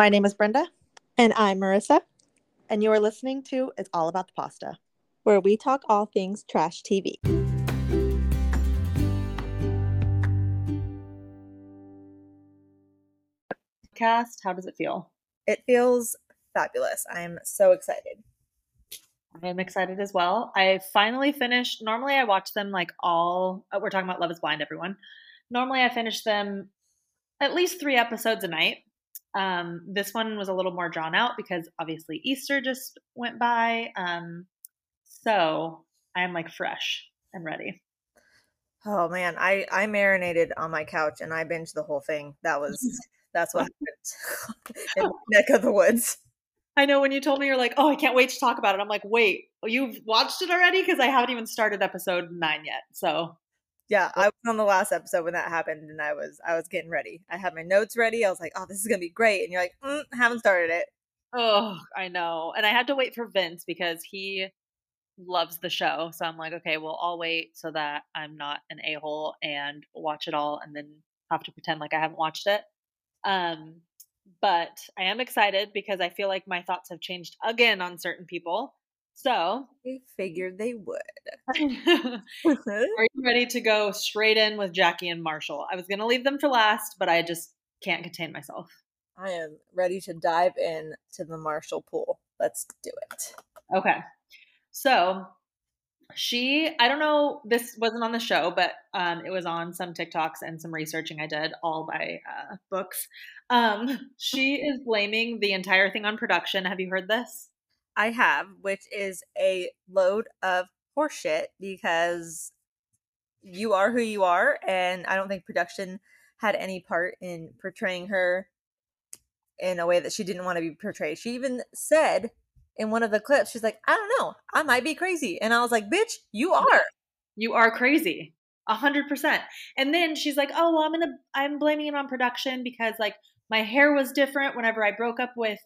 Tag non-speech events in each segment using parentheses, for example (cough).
My name is Brenda, And I'm Marissa, and you are listening to It's All About the Pasta. where we talk all things trash TV. Cast, how does it feel? It feels fabulous. I'm so excited. I'm excited as well. I finally finished. Normally, I watch them like all. uh, We're talking about Love Is Blind, everyone. Normally, I finish them at least three episodes a night. Um, this one was a little more drawn out because obviously Easter just went by. Um, so I'm like fresh and ready. Oh man, I I marinated on my couch and I binged the whole thing. That was (laughs) that's what happened (laughs) in my (laughs) neck of the woods. I know when you told me you're like, oh, I can't wait to talk about it. I'm like, wait, you've watched it already? Because I haven't even started episode nine yet. So Yeah, I was on the last episode when that happened, and I was I was getting ready. I had my notes ready. I was like, "Oh, this is gonna be great," and you're like, mm, "Haven't started it." Oh, I know. And I had to wait for Vince because he loves the show. So I'm like, okay, well, I'll wait so that I'm not an a hole and watch it all and then have to pretend like I haven't watched it. Um, but I am excited because I feel like my thoughts have changed again on certain people. So, I figured they would. (laughs) are you ready to go straight in with Jackie and Marshall? I was going to leave them for last, but I just can't contain myself. I am ready to dive in to the Marshall pool. Let's do it. Okay. So she, I don't know, this wasn't on the show, but um, it was on some TikToks and some researching I did, all by uh, books. Um, (laughs) she is blaming the entire thing on production. Have you heard this? I have, which is a load of horseshit because you are who you are, and I don't think production had any part in portraying her in a way that she didn't want to be portrayed. She even said in one of the clips, she's like, I don't know, I might be crazy. And I was like, bitch, you are. You are crazy. A hundred percent. And then she's like, "Oh, well, I'm gonna, I'm blaming it on production because like my hair was different whenever I broke up with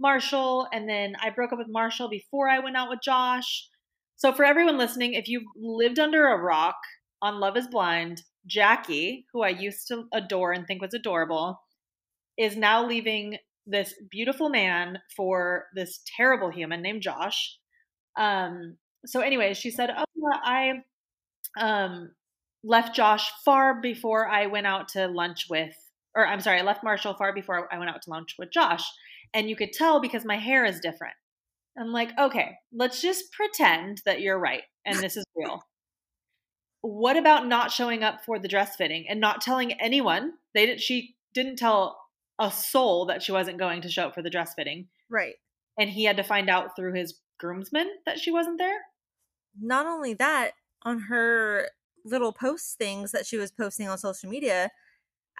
Marshall, and then I broke up with Marshall before I went out with Josh. So for everyone listening, if you've lived under a rock on Love Is Blind, Jackie, who I used to adore and think was adorable, is now leaving this beautiful man for this terrible human named Josh. Um, so anyway, she said, "Oh, well, I um left Josh far before I went out to lunch with or I'm sorry, I left Marshall far before I went out to lunch with Josh. And you could tell because my hair is different. I'm like, okay, let's just pretend that you're right and this is real. what about not showing up for the dress fitting and not telling anyone? They didn't she didn't tell a soul that she wasn't going to show up for the dress fitting. Right. And he had to find out through his groomsmen that she wasn't there. Not only that, on her little post things that she was posting on social media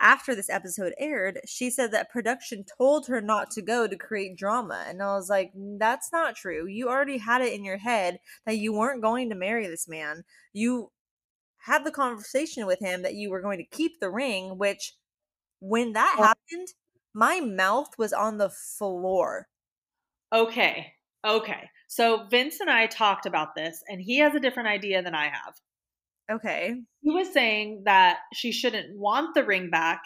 after this episode aired, she said that production told her not to go to create drama. And I was like, that's not true. You already had it in your head that you weren't going to marry this man. You had the conversation with him that you were going to keep the ring, which when that Well- happened, my mouth was on the floor. Okay. Okay. So Vince and I talked about this, and he has a different idea than I have. Okay. He was saying that she shouldn't want the ring back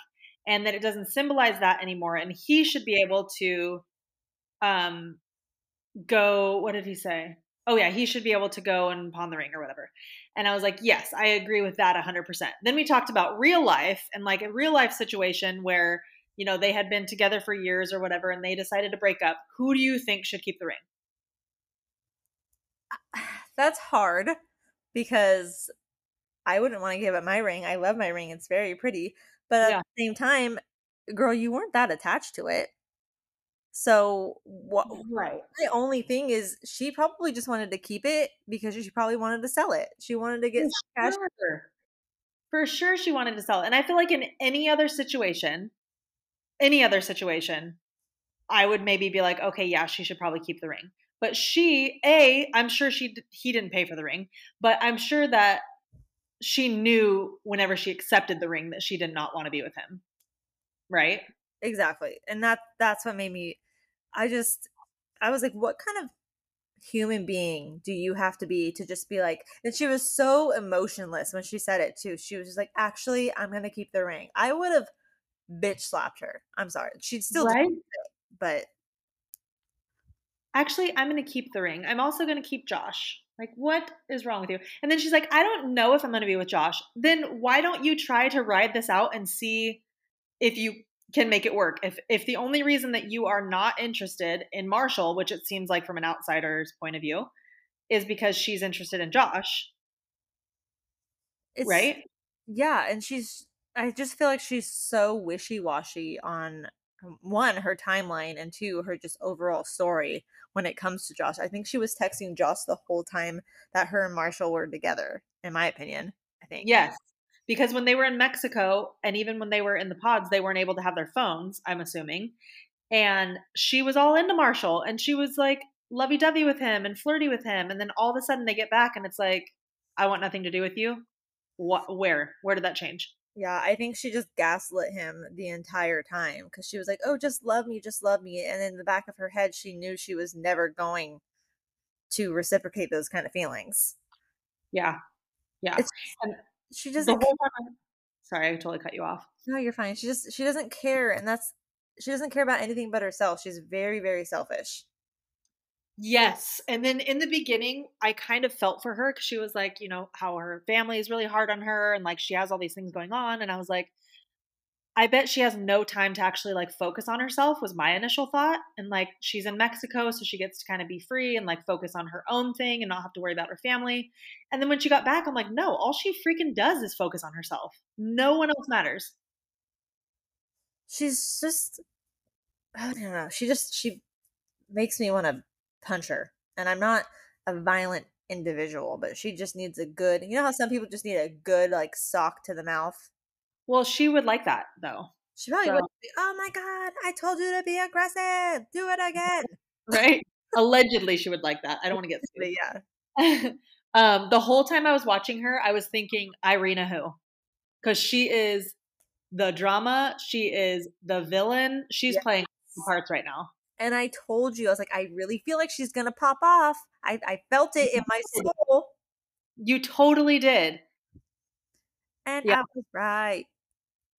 and that it doesn't symbolize that anymore. And he should be able to um go what did he say? Oh yeah, he should be able to go and pawn the ring or whatever. And I was like, yes, I agree with that 100%. Then we talked about real life and like a real life situation where, you know, they had been together for years or whatever and they decided to break up. Who do you think should keep the ring? (sighs) That's hard because I wouldn't want to give up my ring. I love my ring. It's very pretty. But at Yeah. the same time, girl, you weren't that attached to it. So what Right. my only thing is she probably just wanted to keep it because she probably wanted to sell it. She wanted to get cash. sure. For sure she wanted to sell it. And I feel like in any other situation, any other situation, I would maybe be like, okay, yeah, she should probably keep the ring. But she, A, I'm sure she he didn't pay for the ring, but I'm sure that she knew whenever she accepted the ring that she did not want to be with him. Right? Exactly. And that that's what made me I just I was like, what kind of human being do you have to be to just be like and she was so emotionless when she said it too. She was just like, actually, I'm gonna keep the ring. I would have bitch slapped her. I'm sorry. She'd still Right? it. but Actually, I'm going to keep the ring. I'm also going to keep Josh. Like, what is wrong with you? And then she's like, I don't know if I'm going to be with Josh. Then why don't you try to ride this out and see if you can make it work? If if the only reason that you are not interested in Marshall, which it seems like from an outsider's point of view, is because she's interested in Josh, it's right? Yeah, and she's I just feel like she's so wishy-washy on one her timeline and two her just overall story when it comes to Josh. I think she was texting Josh the whole time that her and Marshall were together, in my opinion. I think. Yes. Because when they were in Mexico and even when they were in the pods, they weren't able to have their phones, I'm assuming. And she was all into Marshall and she was like lovey dovey with him and flirty with him. And then all of a sudden they get back and it's like, I want nothing to do with you. What, where? Where did that change? Yeah, I think she just gaslit him the entire time because she was like, "Oh, just love me, just love me," and in the back of her head, she knew she was never going to reciprocate those kind of feelings. Yeah. Yeah. It's and she the doesn't. whole time. Sorry, I totally cut you off. No, you're fine. She just she doesn't care, and that's she doesn't care about anything but herself. She's very very selfish. Yes. And then in the beginning, I kind of felt for her because she was like, you know, how her family is really hard on her and like she has all these things going on. And I was like, I bet she has no time to actually like focus on herself, was my initial thought. And like she's in Mexico, so she gets to kind of be free and like focus on her own thing and not have to worry about her family. And then when she got back, I'm like, no, all she freaking does is focus on herself. No one else matters. She's just I don't know. She just she makes me want to punch her, and I'm not a violent individual, but she just needs a good. You know how some people just need a good like sock to the mouth. Well, she would like that though. She probably So- would. Be, oh my god! I told you to be aggressive. Do it again. (laughs) Right? Allegedly, she would like that. I don't want to get sued. yeah, (laughs) um, the whole time I was watching her, I was thinking Irina who, because she is the drama. She is the villain. She's Yes. playing parts right now. And I told you I was like, I really feel like she's gonna pop off. I I felt it in my soul, You totally did. and Yeah. I was right.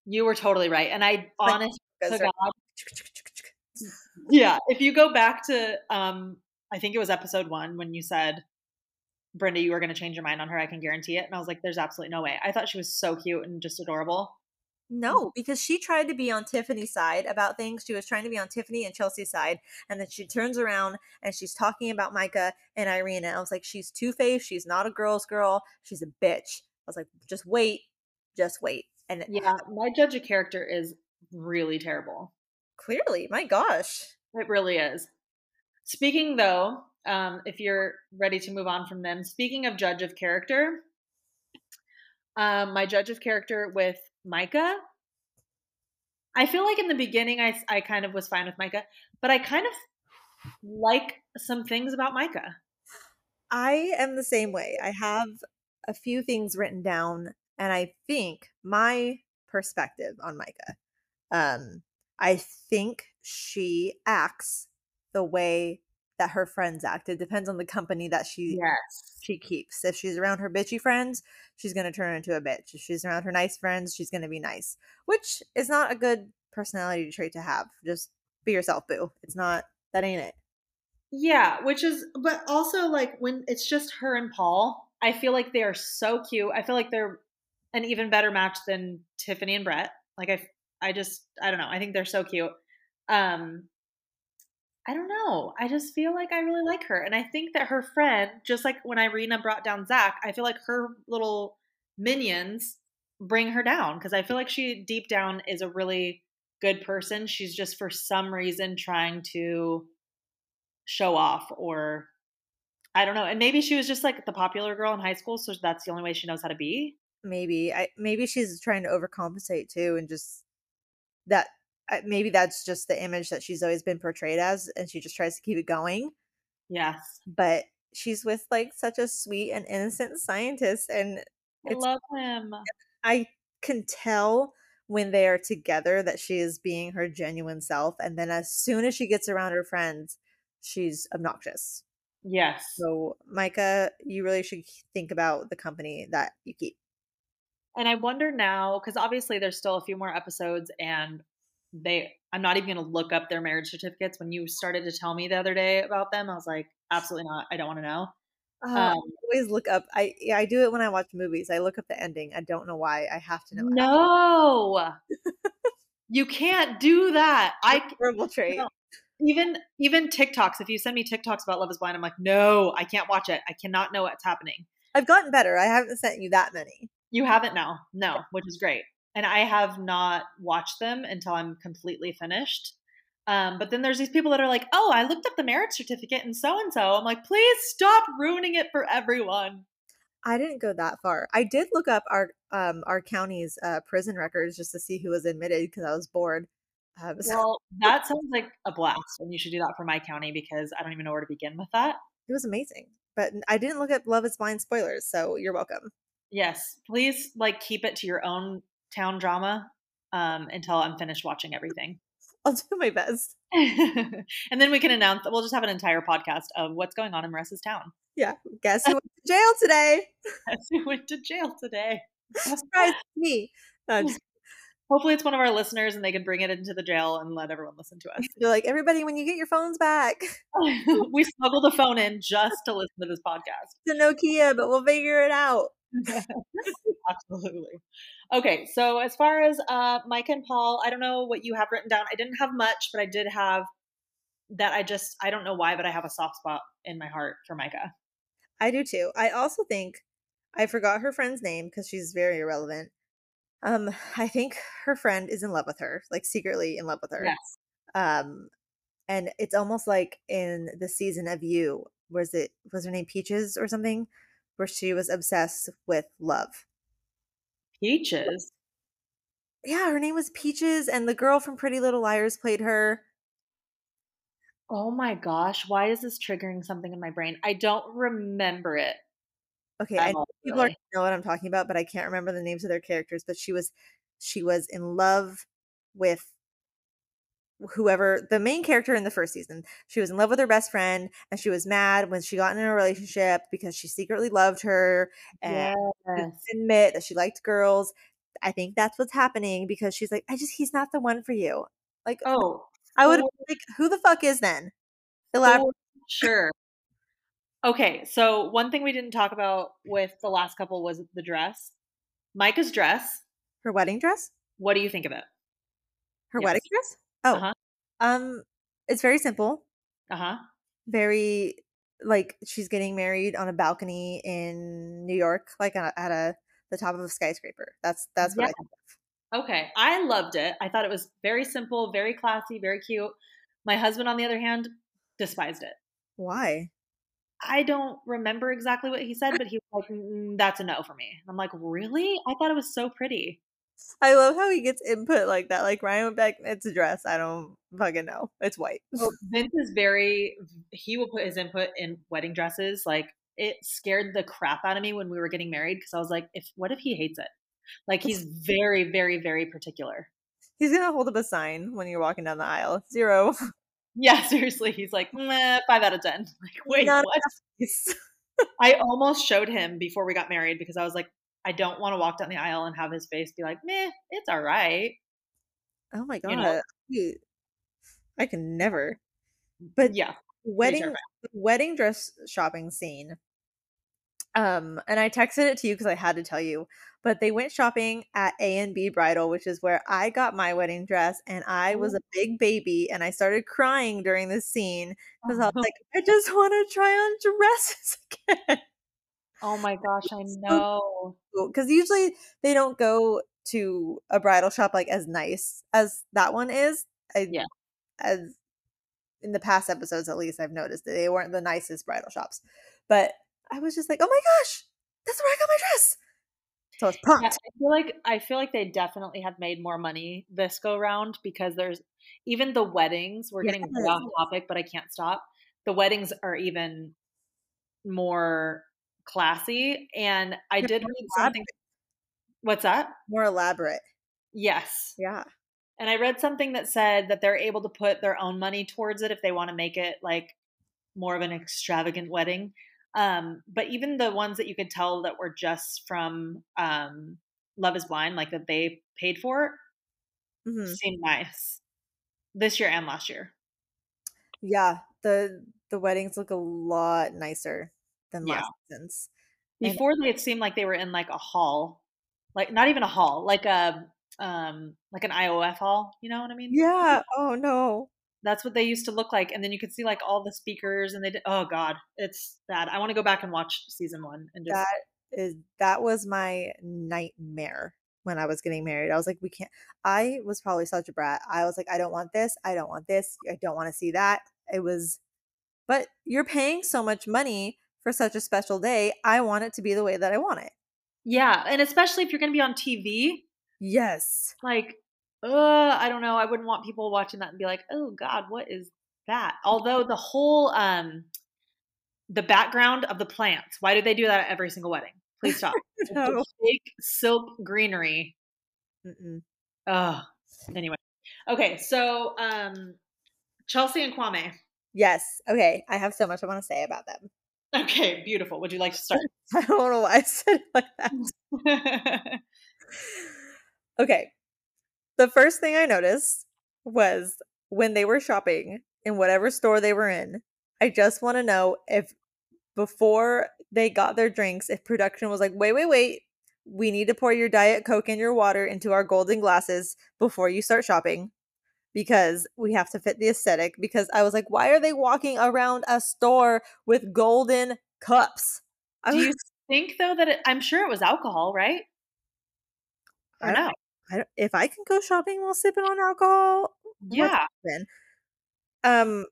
You were totally right. And I, honest to God, (laughs) yeah. If you go back to, um, I think it was episode one when you said, Brenda, you were going to change your mind on her. I can guarantee it. And I was like, there's absolutely no way. I thought she was so cute and just adorable. No, because she tried to be on Tiffany's side about things. She was trying to be on Tiffany and Chelsea's side. And then she turns around and she's talking about Micah and Irina. I was like, she's two faced. She's not a girl's girl. She's a bitch. I was like, just wait. Just wait. And Yeah. My judge of character is really terrible. clearly, my gosh. It really is. Speaking though, um, if you're ready to move on from them, speaking of judge of character, um, my judge of character with Micah, I feel like in the beginning I, I kind of was fine with Micah, but I kind of like some things about Micah. I am the same way. I have a few things written down, and I think my perspective on Micah, um, I think she acts the way that her friends act. It depends on the company that she Yes. she keeps. If she's around her bitchy friends, she's gonna turn into a bitch. If she's around her nice friends, she's gonna be nice, which is not a good personality trait to have. Just be yourself, boo. It's not that ain't it. Yeah, which is, but also like when it's just her and Paul, I feel like they are so cute. I feel like they're an even better match than Tiffany and Brett. Like I, I just, I don't know. I think they're so cute. Um, I don't know. I just feel like I really like her, and I think that her friend, just like when Irina brought down Zach, I feel like her little minions bring her down because I feel like she deep down is a really good person. She's just for some reason trying to show off or I don't know. And maybe she was just like the popular girl in high school, so that's the only way she knows how to be. maybe i maybe she's trying to overcompensate too and just that maybe that's just the image that she's always been portrayed as and she just tries to keep it going Yes. but she's with like such a sweet and innocent scientist and I love him. i can tell when they are together that she is being her genuine self and then as soon as she gets around her friends she's obnoxious Yes. so micah you really should think about the company that you keep And I wonder now, because obviously there's still a few more episodes and they I'm not even going to look up their marriage certificates. When you started to tell me the other day about them, I was like, absolutely not. I don't want to know. Uh, Um, I always look up. I yeah, I do it when I watch movies. I look up the ending. I don't know why. I have to know. No. you can't do that. (laughs) I horrible trait. No. even even TikToks. If you send me TikToks about Love Is Blind, I'm like, no, I can't watch it. I cannot know what's happening. I've gotten better. I haven't sent you that many. You haven't now, no, which is great. And I have not watched them until I'm completely finished. Um, but then there's these people that are like, oh, I looked up the marriage certificate and so and so. I'm like, please stop ruining it for everyone. I didn't go that far. I did look up our um our county's uh, prison records just to see who was admitted because I was bored. Um, so Well, that sounds like a blast, and you should do that for my county because I don't even know where to begin with that. it was amazing. But I didn't look up Love Is Blind spoilers, so you're welcome. Yes, please like keep it to your own town drama um, until I'm finished watching everything. I'll do my best. (laughs) and then we can announce that we'll just have an entire podcast of what's going on in Marissa's town. Yeah. Guess who (laughs) went to jail today? As we went to jail today. Surprise me. No, just, (laughs) Hopefully, it's one of our listeners and they can bring it into the jail and let everyone listen to us. they're like, everybody, when you get your phones back, we smuggled a phone in just to listen to this podcast. it's a Nokia, but we'll figure it out. (laughs) Absolutely. Okay, so as far as uh, Micah and Paul, I don't know what you have written down. I didn't have much, but I did have that. I just I don't know why, but I have a soft spot in my heart for Micah. I do too. I also think I forgot her friend's name because she's very irrelevant. Um, I think her friend is in love with her, like secretly in love with her. Yes. Um, and it's almost like in the season of You, was it was her name Peaches or something, where she was obsessed with love. Peaches. Yeah, her name was Peaches, and the girl from Pretty Little Liars played her. Oh my gosh, why is this triggering something in my brain? I don't remember it. Okay, I know people really. know what I'm talking about, but I can't remember the names of their characters. But she was she was in love with whoever the main character in the first season. She was in love with her best friend, and she was mad when she got in a relationship because she secretly loved her and Yes. admit that she liked girls. I think that's what's happening because she's like, I just he's not the one for you. Like Oh, I would like who the fuck is then? Elaborate. sure. Okay, so one thing we didn't talk about with the last couple was the dress. Micah's dress. Her wedding dress? What do you think of it? Her Yes. wedding dress? Oh, Uh-huh. um, it's very simple. Uh huh. very like she's getting married on a balcony in New York, like at a, the top of a skyscraper. That's that's what I think of. Okay, I loved it. I thought it was very simple, very classy, very cute. My husband, on the other hand, despised it. Why? I don't remember exactly what he said, (laughs) but he was like, "Mm, "That's a no for me." And I'm like, "Really? I thought it was so pretty." I love how he gets input like that. Like Ryan went back, it's a dress. I don't fucking know. It's white. Well, Vince is very. He will put his input in wedding dresses. Like it scared the crap out of me when we were getting married because I was like, "If what if he hates it?" Like he's (laughs) very, very, very particular. He's gonna hold up a sign when you're walking down the aisle. Zero. Yeah, (laughs) seriously, he's like "Meh, five out of ten. (laughs) Like, wait, Not what? I almost showed him before we got married because I was like, I don't want to walk down the aisle and have his face be like, meh, it's all right. oh my god. You know? Dude, I can never. But Yeah. wedding wedding dress shopping scene um and i texted it to you because i had to tell you but they went shopping at a and b bridal which is where i got my wedding dress and i was a big baby and i started crying during this scene because i was (laughs) like i just want to try on dresses (laughs) again oh my gosh, I know. because usually they don't go to a bridal shop like as nice as that one is I, Yeah. as in the past episodes at least i've noticed that they weren't the nicest bridal shops but i was just like oh my gosh that's where i got my dress so i was Yeah, pumped I feel like I feel like they definitely have made more money this go round because there's even the weddings. We're getting Yes. off topic, but I can't stop. The weddings are even more classy, and I did more read something. What's that? more elaborate Yes, yeah And I read something that said that they're able to put their own money towards it if they want to make it like more of an extravagant wedding. Um, but even the ones that you could tell that were just from um, Love is Blind, like that they paid for, Mhm. seemed nice. this year and last year. Yeah, the the weddings look a lot nicer than Yeah. last. And- Before they it seemed like they were in like a hall, like not even a hall, like a um like an IOF hall. You know what I mean? Yeah. Oh no. That's what they used to look like, and then you could see like all the speakers, and they did. Oh God, it's bad. I want to go back and watch season one and just. That is that was my nightmare when I was getting married. I was like, we can't. I was probably such a brat. I was like, I don't want this. I don't want this. I don't want to see that. It was, but you're paying so much money for such a special day. I want it to be the way that I want it. yeah, and especially if you're going to be on TV, Yes. like, uh, I don't know. I wouldn't want people watching that and be like, "Oh God, what is that?" Although the whole um, the background of the plants. Why do they do that at every single wedding? Please stop. (laughs) No. Fake silk greenery. Mm-mm. Oh, anyway. Okay, so um, Chelsea and Kwame. Yes. Okay. I have so much I want to say about them. Okay, beautiful. Would you like to start? (laughs) I don't know why I said it like that. (laughs) Okay. The first thing I noticed was when they were shopping in whatever store they were in. I just want to know if before they got their drinks, if production was like, wait, wait, wait, we need to pour your Diet Coke and your water into our golden glasses before you start shopping because we have to fit the aesthetic. Because I was like, why are they walking around a store with golden cups? I Do was- you think though that it, I'm sure it was alcohol, right? Or I don't no? I if I can go shopping while sipping on alcohol, Yeah. then? Um,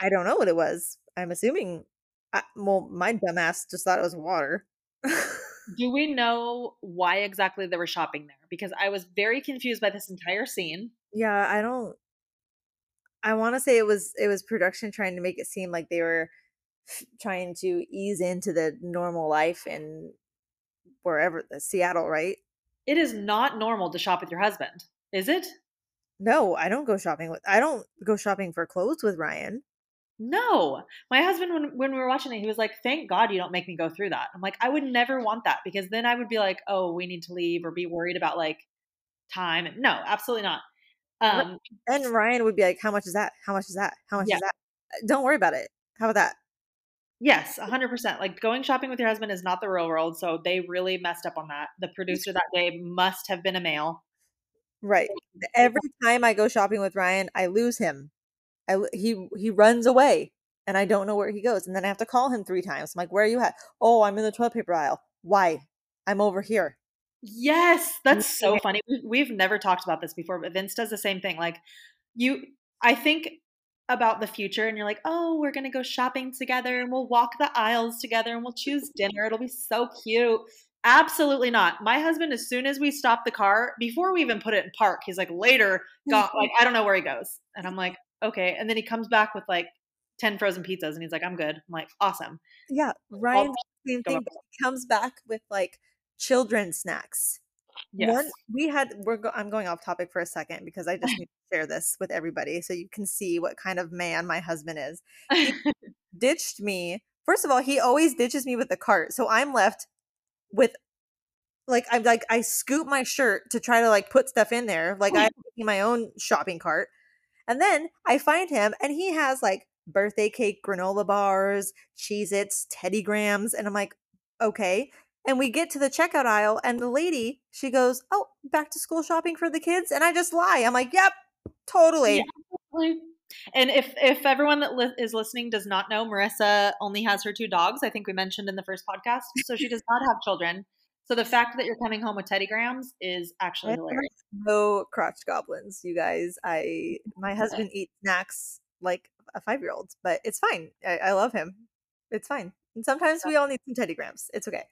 I don't know what it was. I'm assuming. I, well, my dumbass just thought it was water. Do we (laughs) know why exactly they were shopping there? Because I was very confused by this entire scene. yeah, I don't. I want to say it was it was production trying to make it seem like they were trying to ease into the normal life in wherever uh, Seattle, right? It is not normal to shop with your husband, is it? No, I don't go shopping with. I don't go shopping for clothes with Ryan. No. My husband, when, when we were watching it, he was like, Thank God you don't make me go through that. I'm like, I would never want that because then I would be like, Oh, we need to leave or be worried about like time. No, absolutely not. Um, And Ryan would be like, "How much is that? How much is that? How much Yeah. is that? Uh, Don't worry about it. How about that?" yes, 100%. Like going shopping with your husband is not the real world. So they really messed up on that. The producer that day must have been a male. Right. Every time I go shopping with Ryan, I lose him. I he he runs away, and I don't know where he goes. And then I have to call him three times. I'm like, "Where are you at?" Oh, I'm in the toilet paper aisle. Why? I'm over here. Yes, that's so funny. We- We've never talked about this before, but Vince does the same thing. Like you I think about the future and you're like, "Oh, we're going to go shopping together and we'll walk the aisles together and we'll choose dinner. It'll be so cute." Absolutely not. My husband as soon as we stop the car, before we even put it in park, he's like, "Later, go like (laughs) I don't know where he goes." And I'm like, "Okay." And then he comes back with like 10 frozen pizzas and he's like, "I'm good." I'm like, "Awesome." Yeah, Ryan. Same thing. he comes back with like children's snacks. Yes. One we had. We're. Go, I'm going off topic for a second because I just (laughs) need to share this with everybody so you can see what kind of man my husband is. (laughs) ditched me. First of all, he always ditches me with the cart. So I'm left with like I'm like I scoop my shirt to try to like put stuff in there. Like I'm my own shopping cart. And then I find him and he has like birthday cake granola bars, Cheez Its, Teddy Grahams, and I'm like, okay. And we get to the checkout aisle and the lady, she goes, Oh, back to school shopping for the kids. And I just lie. I'm like, Yep, totally. Yeah. And if if everyone that li- is listening does not know, Marissa only has her two dogs. I think we mentioned in the first podcast, so she does not have children. So the fact that you're coming home with Teddy Grahams is actually hilarious. No crotch goblins, you guys. I my husband eats snacks like a five year old, but it's fine. I, I love him. It's fine. And sometimes we all need some Teddy Grahams. It's okay.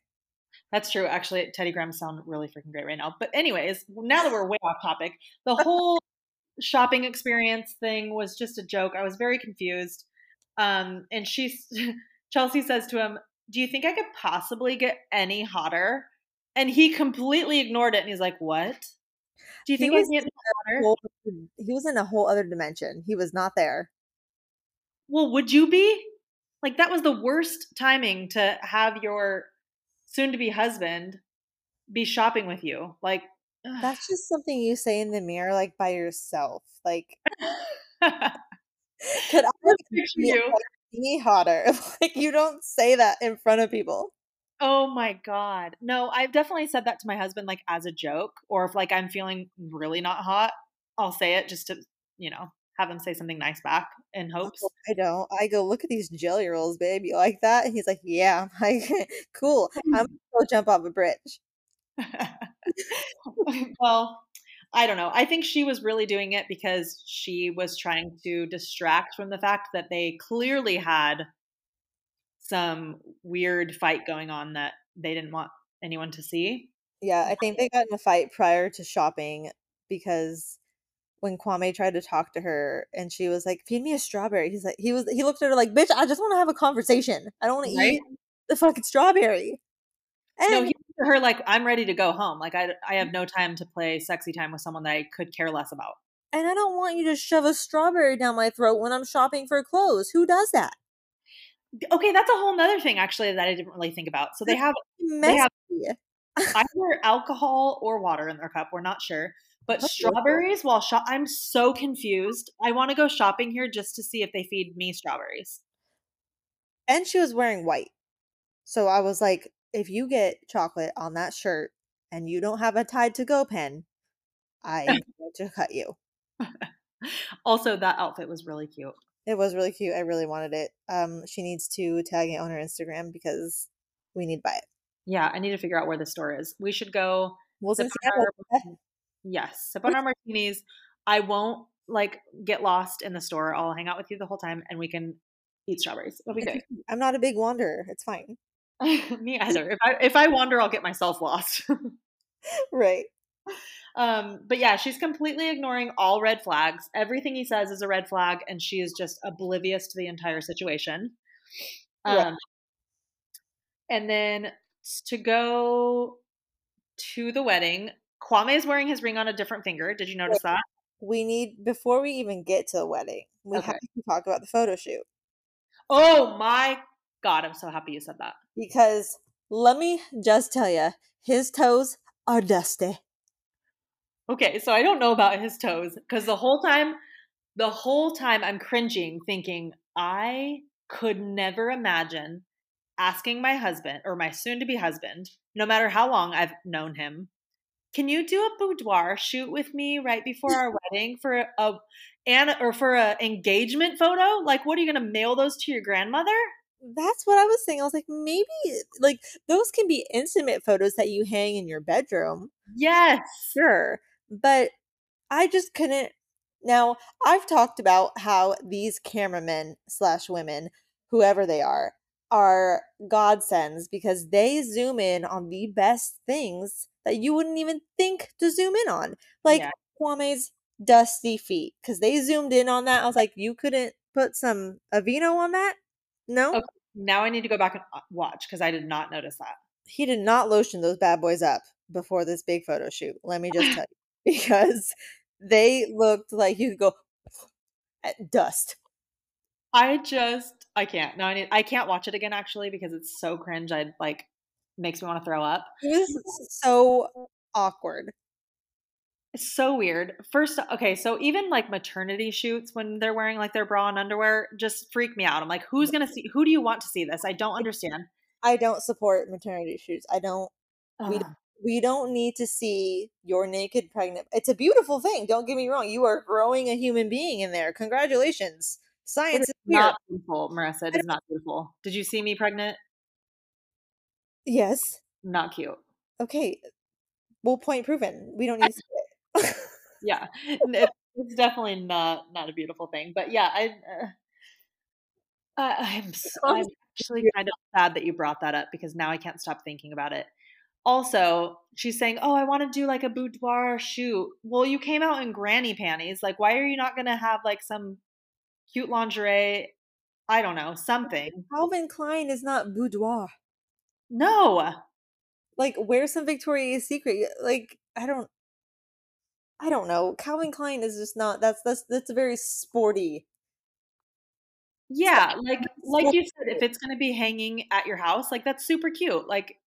That's true. Actually, Teddy Grahams sound really freaking great right now. But anyways, now that we're way off topic, the (laughs) whole shopping experience thing was just a joke. I was very confused. Um, and she, (laughs) Chelsea says to him, "Do you think I could possibly get any hotter?" And he completely ignored it, and he's like, "What? Do you He think I was can get hotter?" Whole- He was in a whole other dimension. He was not there. Well, would you be? Like that was the worst timing to have your soon-to-be husband be shopping with you. Like ugh. That's just something you say in the mirror, like by yourself. Like (laughs) Could I be you. any hotter? (laughs) Like you don't say that in front of people. Oh my god. No, I've definitely said that to my husband like as a joke or if like I'm feeling really not hot, I'll say it just to, you know, have him say something nice back in oh, hopes. Oh, I don't. I go, look at these jelly rolls, babe. You like that? And he's like, yeah. I'm (laughs) like, cool. I'm gonna (laughs) go jump off a bridge. (laughs) well, I don't know. I think she was really doing it because she was trying to distract from the fact that they clearly had some weird fight going on that they didn't want anyone to see. Yeah, I think they got in a fight prior to shopping because when Kwame tried to talk to her and she was like, "Feed me a strawberry," he's like, he was he looked at her like, "Bitch, I just want to have a conversation. I don't want to Right? eat the fucking strawberry." And No, he looked at her like I'm ready to go home. Like I I have mm. no time to play sexy time with someone that I could care less about. and I don't want you to shove a strawberry down my throat when I'm shopping for clothes. Who does that? Okay, that's a whole nother thing actually that I didn't really think about. So they have Messy. have- either alcohol or water in their cup. We're not sure. But Okay. strawberries while shop I'm so confused. I want to go shopping here just to see if they feed me strawberries. and she was wearing white. So I was like, if you get chocolate on that shirt and you don't have a Tide to Go pen, I'm (laughs) going to cut you. Also, that outfit was really cute. It was really cute. I really wanted it. Um, she needs to tag it on her Instagram because we need to buy it. Yeah, I need to figure out where the store is. We should go We'll sip in on Seattle. our, yes, sip on our martinis. I won't like get lost in the store. I'll hang out with you the whole time and we can eat strawberries. It'll be great. I'm not a big wanderer. It's fine. (laughs) Me either. If I if I wander, I'll get myself lost. (laughs) Right. um, but yeah, she's completely ignoring all red flags. Everything he says is a red flag, and she is just oblivious to the entire situation. Um, Right. and then to go to the wedding, Kwame is wearing his ring on a different finger. Did you notice that? We need before we even get to the wedding, we Okay. have to talk about the photo shoot. Oh my god, I'm so happy you said that. Because let me just tell you, his toes are dusty. Okay, so I don't know about his toes because the whole time, the whole time I'm cringing, thinking I could never imagine asking my husband or my soon-to-be husband, no matter how long I've known him, can you do a boudoir shoot with me right before our wedding for a, and or for a engagement photo? Like, what are you gonna mail those to your grandmother? That's what I was saying. I was like, maybe like those can be intimate photos that you hang in your bedroom. Yes. Sure. But I just couldn't. Now, I've talked about how these cameramen slash women, whoever they are, are godsends because they zoom in on the best things that you wouldn't even think to zoom in on. Like Yeah. Kwame's dusty feet. Because they zoomed in on that. I was like, you couldn't put some Aveeno on that? No? Okay. Now I need to go back and uh, watch because I did not notice that. he did not lotion those bad boys up before this big photo shoot. Let me just (laughs) tell you, because they looked like you could go at dust. I just I can't. No, I need I can't watch it again actually because it's so cringe. I'd like makes me want to throw up. It was so awkward. It's so weird. First, okay, so even like maternity shoots when they're wearing like their bra and underwear just freak me out. I'm like, who's gonna see? Who do you want to see this? I don't understand. I don't support maternity shoots. I don't. We Ugh. we don't need to see your naked pregnant. It's a beautiful thing. Don't get me wrong. You are growing a human being in there. Congratulations. Science is is not beautiful, Marissa. It is not beautiful. Did you see me pregnant? Yes. Not cute. Okay. Well, point proven. We don't need to (laughs) see it. Yeah, (laughs) it's definitely not not a beautiful thing. But yeah, I. Uh, I'm I'm actually kind of sad that you brought that up because now I can't stop thinking about it. Also, she's saying, "Oh, I want to do like a boudoir shoot." Well, you came out in granny panties. Like, why are you not going to have like some cute lingerie? I don't know, something. Calvin Klein is not boudoir. No, like wear some Victoria's Secret. Like I don't, I don't know. Calvin Klein is just not. That's that's that's very sporty. yeah, like like you said, if it's going to be hanging at your house, like that's super cute. Like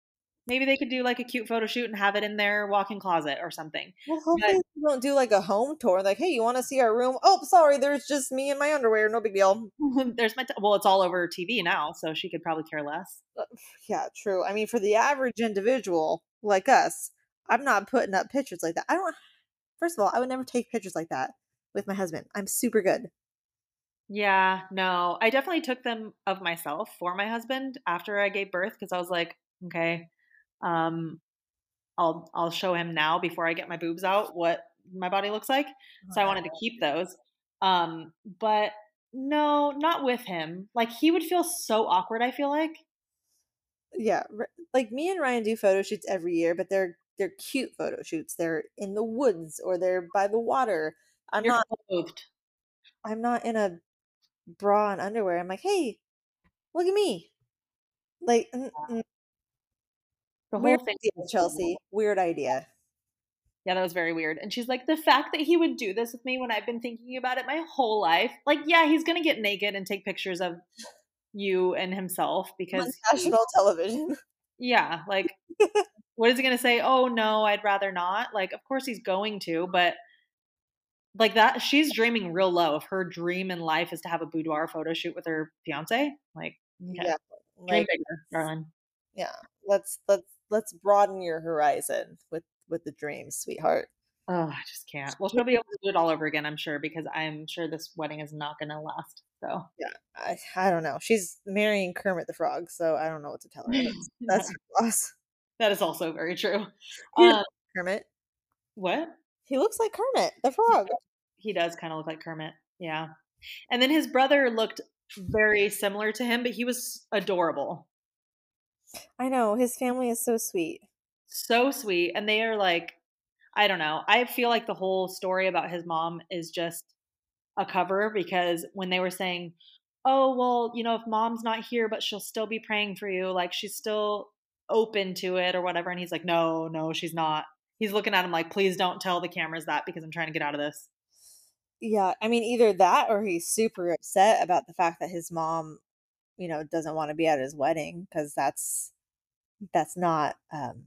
Maybe they could do like a cute photo shoot and have it in their walk-in closet or something. Well, hopefully we don't do like a home tour. Like, hey, you want to see our room? Oh, sorry, there's just me and my underwear. No big deal. (laughs) There's my t- well, it's all over TV now, so she could probably care less. Uh, yeah, true. I mean, for the average individual like us, I'm not putting up pictures like that. I don't. First of all, I would never take pictures like that with my husband. I'm super good. Yeah, no, I definitely took them of myself for my husband after I gave birth because I was like, okay, um, I'll I'll show him now before I get my boobs out what my body looks like. So I wanted to keep those. Um, but no, not with him. Like he would feel so awkward. I feel like. Yeah, like me and Ryan do photo shoots every year, but they're they're cute photo shoots. They're in the woods or they're by the water. I'm You're not. clothed. I'm not in a bra and underwear. I'm like, hey, look at me. Like, The whole weird thing. idea, Chelsea. Weird idea. Yeah, that was very weird. And she's like, the fact that he would do this with me when I've been thinking about it my whole life. Like, yeah, he's gonna get naked and take pictures of you and himself On because (laughs) national television. (laughs) yeah, like (laughs) what is he gonna say? Oh no, I'd rather not. Like, of course he's going to, but like that she's dreaming real low. If her dream in life is to have a boudoir photo shoot with her fiance, like okay. Yeah, dream like bigger, darling. yeah. Let's let's let's broaden your horizon with with the dreams, sweetheart. Oh, I just can't. Well, she'll be able to do it all over again, I'm sure, because I'm sure this wedding is not gonna last. So Yeah, I, I don't know. She's marrying Kermit the Frog, so I don't know what to tell her. That's, (laughs) that's her boss. that is also very true. Um, Kermit. what? He looks like Kermit the Frog. He does kind of look like Kermit. Yeah. And then his brother looked very similar to him, but he was adorable. I know his family is so sweet. So sweet. And they are like, I don't know. I feel like the whole story about his mom is just a cover because when they were saying, oh, well, you know, if mom's not here, but she'll still be praying for you, like she's still open to it or whatever. And he's like, no, no, she's not. He's looking at him like, please don't tell the cameras that because I'm trying to get out of this. Yeah, I mean either that or he's super upset about the fact that his mom, you know, doesn't want to be at his wedding because that's that's not um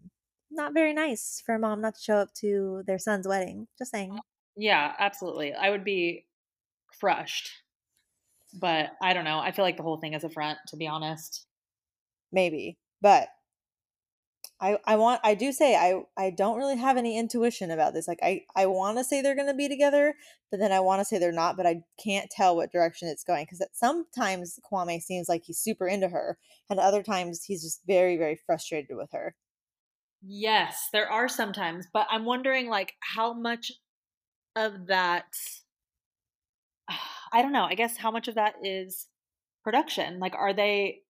not very nice for a mom not to show up to their son's wedding. Just saying. Yeah, absolutely. I would be crushed. But I don't know. I feel like the whole thing is a front, to be honest. Maybe. But I I want I do say I I don't really have any intuition about this. Like I I want to say they're going to be together, but then I want to say they're not, but I can't tell what direction it's going cuz sometimes Kwame seems like he's super into her and other times he's just very very frustrated with her. Yes, there are sometimes, but I'm wondering like how much of that (sighs) I don't know. I guess how much of that is production? Like are they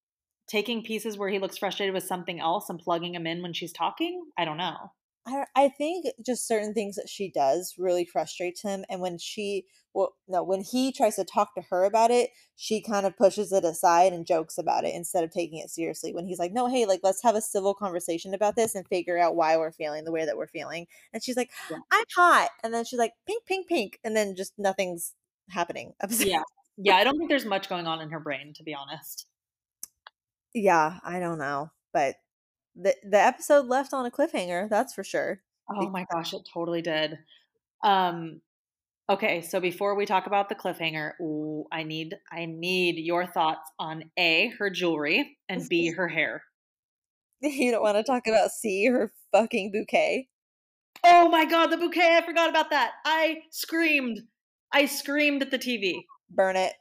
taking pieces where he looks frustrated with something else and plugging him in when she's talking? I don't know. I I think just certain things that she does really frustrates him and when she well no when he tries to talk to her about it she kind of pushes it aside and jokes about it instead of taking it seriously when he's like no hey like let's have a civil conversation about this and figure out why we're feeling the way that we're feeling and she's like Yeah. I'm hot and then she's like pink pink pink and then just nothing's happening (laughs) Yeah. Yeah, I don't think there's much going on in her brain, to be honest. Yeah I don't know but the the episode left on a cliffhanger that's for sure Oh my gosh, it totally did. Um okay, so before we talk about the cliffhanger, ooh, I need I need your thoughts on A, her jewelry, and B, (laughs) her hair. (laughs) you don't want to talk about C her fucking bouquet Oh my god, the bouquet, I forgot about that. I screamed. I screamed at the TV. burn it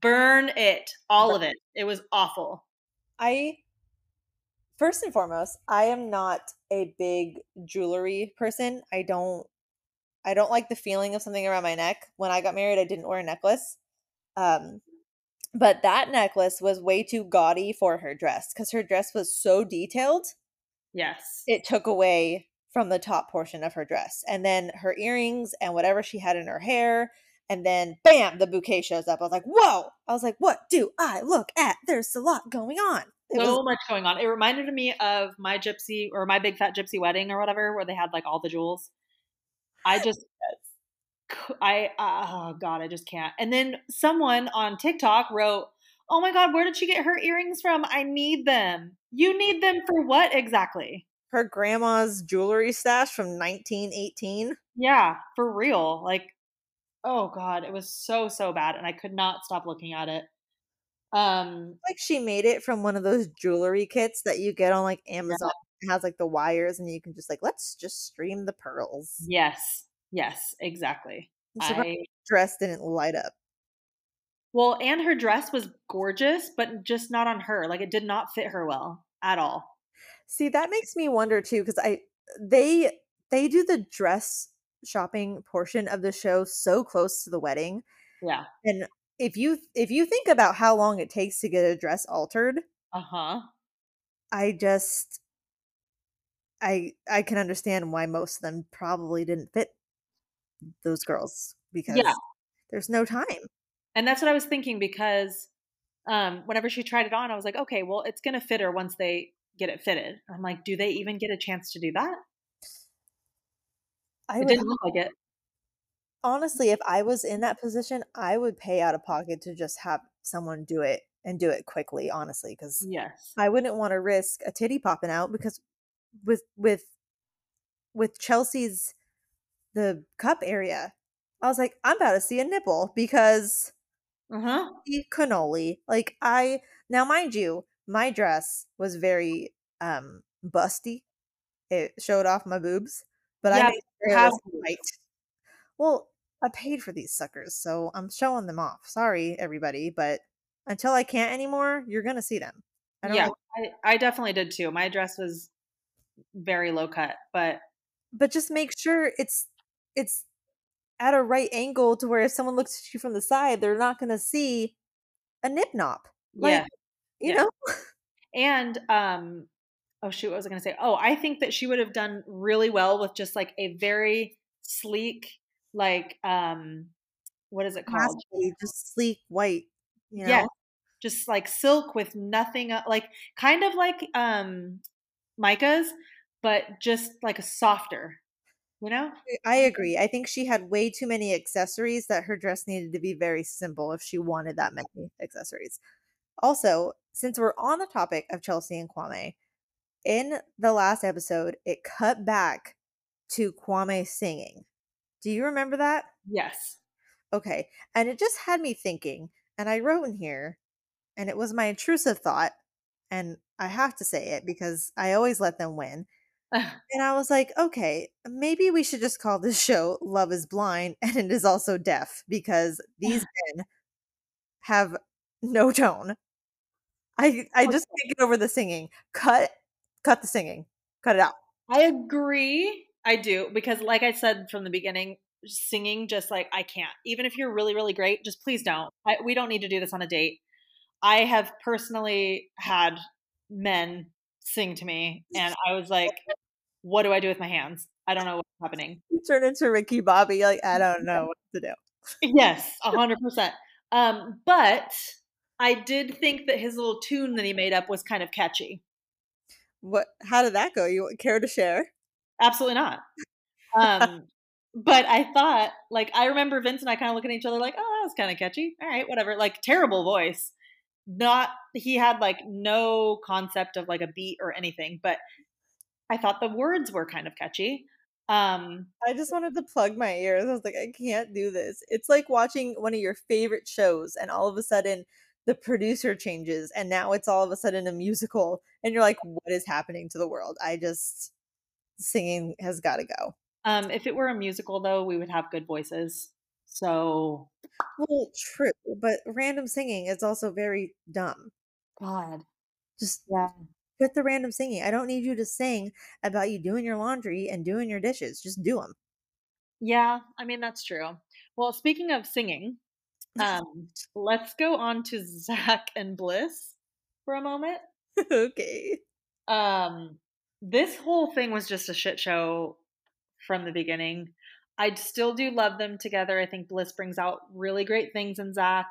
Burn it. All of it. It was awful. I first and foremost, I am not a big jewelry person. I don't I don't like the feeling of something around my neck. When I got married, I didn't wear a necklace. Um but that necklace was way too gaudy for her dress cuz her dress was so detailed. Yes. It took away from the top portion of her dress. And then her earrings and whatever she had in her hair and then bam, the bouquet shows up. I was like, "Whoa." I was like, "What do I look at? There's a lot going on." It was so much going on. It reminded me of my gypsy or my big fat gypsy wedding or whatever, where they had like all the jewels. I (laughs) just, I, oh God, I just can't. And then someone on TikTok wrote, oh my God, where did she get her earrings from? I need them. You need them for what exactly? Her grandma's jewelry stash from 1918. Yeah, for real. Like, oh God, it was so, so bad. And I could not stop looking at it. Um, Like she made it from one of those jewelry kits that you get on like Amazon. It has like the wires, and you can just like let's just stream the pearls. yes, yes, exactly. I'm I, dress didn't light up. well, and her dress was gorgeous, but just not on her. Like, it did not fit her well at all. See, that makes me wonder too, because I they they do the dress shopping portion of the show so close to the wedding, Yeah. and if you if you think about how long it takes to get a dress altered, Uh huh. I just I I can understand why most of them probably didn't fit those girls because Yeah. there's no time. And that's what I was thinking because um, whenever she tried it on, I was like, okay, well, it's going to fit her once they get it fitted. I'm like, do they even get a chance to do that? I It didn't look like it. honestly, if I was in that position, I would pay out of pocket to just have someone do it and do it quickly, honestly, because Yes. I wouldn't want to risk a titty popping out because with with with Chelsea's the cup area, I was like, I'm about to see a nipple because Uh huh. the cannoli. Like I now mind you, my dress was very um busty. It showed off my boobs, but I Yeah, made have tight. Well, I paid for these suckers, so I'm showing them off. Sorry, everybody, but until I can't anymore, you're gonna see them. I don't Yeah, know, I, I definitely did too. My dress was very low cut, but but just make sure it's it's at a right angle to where if someone looks at you from the side, they're not gonna see a nip nop. Like, yeah. you yeah. know? And um, oh shoot, what was I going to say? Oh, I think that she would have done really well with just like a very sleek, like um, what is it called? Possibly just sleek white, you know? Yeah, just like silk with nothing, like kind of like um, Micah's, but just like a softer. You know? I agree. I think she had way too many accessories that her dress needed to be very simple if she wanted that many accessories. Also, since we're on the topic of Chelsea and Kwame, in the last episode, it cut back to Kwame singing. Do you remember that? Yes. Okay. And it just had me thinking, and I wrote in here, and it was my intrusive thought, and I have to say it because I always let them win. (laughs) And I was like, okay, maybe we should just call this show Love is Blind (laughs) and it is also deaf because these (laughs) men have no tone. I I just can't get over the singing. Cut cut the singing. Cut it out. I agree. I do because, like I said from the beginning, singing just like I can't. Even if you're really, really great, just please don't. I, we don't need to do this on a date. I have personally had men sing to me, and I was like, "What do I do with my hands? I don't know what's happening." You turn into Ricky Bobby, like I (laughs) don't know what to do. yes, a hundred percent. Um, but I did think that his little tune that he made up was kind of catchy. What how did that go? You care to share? Absolutely not. Um, but I thought, like, I remember Vince and I kind of looking at each other like, oh, that was kind of catchy. All right, whatever. Like, terrible voice. Not, he had like no concept of like a beat or anything, but I thought the words were kind of catchy. Um, I just wanted to plug my ears. I was like, I can't do this. It's like watching one of your favorite shows, and all of a sudden the producer changes, and now it's all of a sudden a musical, and you're like, what is happening to the world? I just singing has got to go. um, if it were a musical, though, we would have good voices. So, Well, true, but random singing is also very dumb. God. Just Yeah. with the random singing. I don't need you to sing about you doing your laundry and doing your dishes. Just do them. Yeah, I mean, that's true. Well, speaking of singing, (laughs) um, let's go on to Zach and Bliss for a moment. okay. Um, this whole thing was just a shit show from the beginning. I still do love them together. I think Bliss brings out really great things in Zach.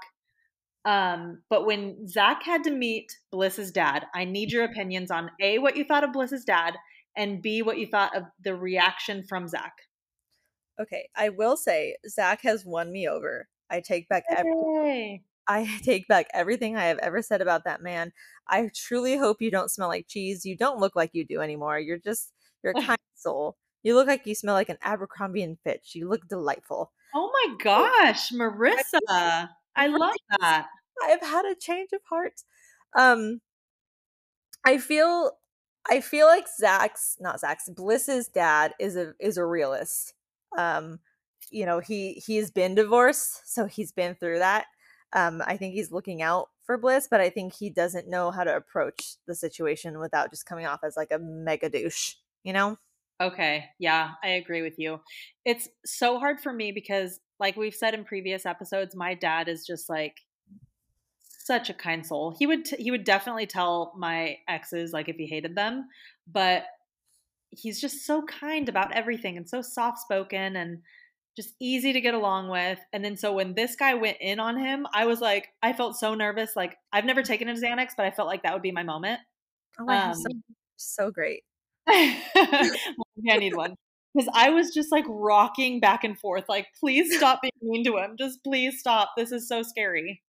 Um, but when Zach had to meet Bliss's dad, I need your opinions on A, what you thought of Bliss's dad, and B, what you thought of the reaction from Zach. Okay. I will say Zach has won me over. I take back everything. (laughs) I (laughs) take back everything I have ever said about that man. I truly hope you don't smell like cheese. You don't look like you do anymore. You're just you're a kind (laughs) soul. You look like you smell like an Abercrombie and Fitch. You look delightful. Oh my gosh, Marissa. I love that. I've had a change of heart. Um I feel I feel like Zach's not Zach's Bliss's dad is a is a realist. Um you know, he he's been divorced, so he's been through that. Um I think he's looking out for Bliss, but I think he doesn't know how to approach the situation without just coming off as like a mega douche, you know? Okay. Yeah, I agree with you. It's so hard for me because, like we've said in previous episodes, my dad is just like such a kind soul. He would t- he would definitely tell my exes like if he hated them, but he's just so kind about everything and so soft spoken and just easy to get along with. And then so when this guy went in on him, I was like, I felt so nervous. Like I've never taken a Xanax, but I felt like that would be my moment. Oh, um, so, (laughs) so great. (laughs) I need one. Because I was just like rocking back and forth, like, please stop being mean to him. Just please stop. This is so scary.